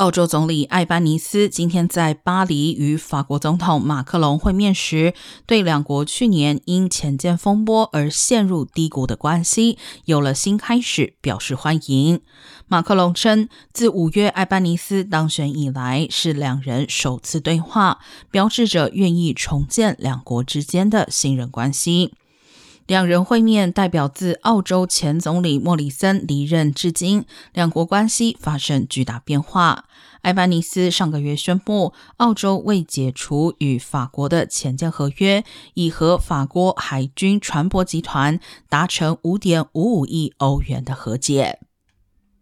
澳洲总理艾班尼斯今天在巴黎与法国总统马克龙会面时，对两国去年因潜舰风波而陷入低谷的关系有了新开始，表示欢迎。马克龙称，自五月艾班尼斯当选以来，是两人首次对话，标志着愿意重建两国之间的信任关系。两人会面代表自澳洲前总理莫里森离任至今，两国关系发生巨大变化。埃班尼斯上个月宣布，澳洲未解除与法国的潜舰合约，已和法国海军船舶集团达成五点五五亿欧元的和解。